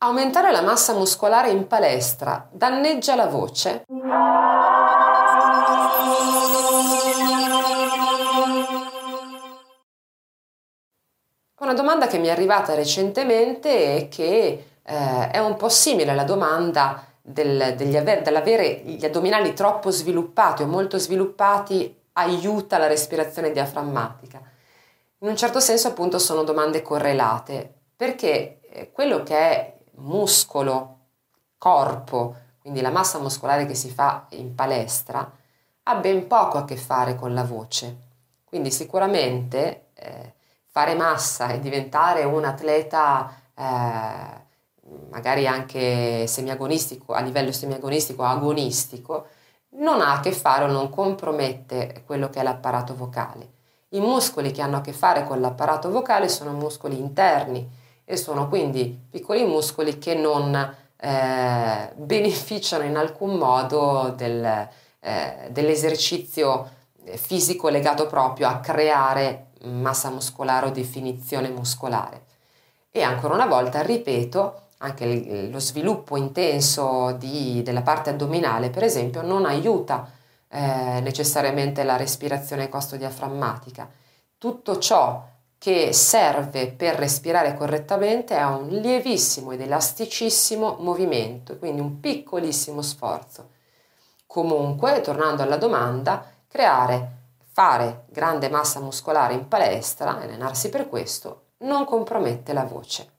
Aumentare la massa muscolare in palestra danneggia la voce? Una domanda che mi è arrivata recentemente e che eh, è un po' simile alla domanda del, aver, dell'avere gli addominali troppo sviluppati o molto sviluppati aiuta la respirazione diaframmatica. In un certo senso appunto sono domande correlate perché eh, quello che è muscolo, corpo, quindi la massa muscolare che si fa in palestra, ha ben poco a che fare con la voce. Quindi sicuramente eh, fare massa e diventare un atleta eh, magari anche semiagonistico, a livello semiagonistico agonistico, non ha a che fare o non compromette quello che è l'apparato vocale. I muscoli che hanno a che fare con l'apparato vocale sono muscoli interni, e sono quindi piccoli muscoli che non eh, beneficiano in alcun modo del, eh, dell'esercizio fisico legato proprio a creare massa muscolare o definizione muscolare. E ancora una volta, ripeto, anche lo sviluppo intenso di, della parte addominale, per esempio, non aiuta eh, necessariamente la respirazione costodiaframmatica. Tutto ciò che serve per respirare correttamente è un lievissimo ed elasticissimo movimento, quindi un piccolissimo sforzo. Comunque, tornando alla domanda, creare, fare grande massa muscolare in palestra, allenarsi per questo, non compromette la voce.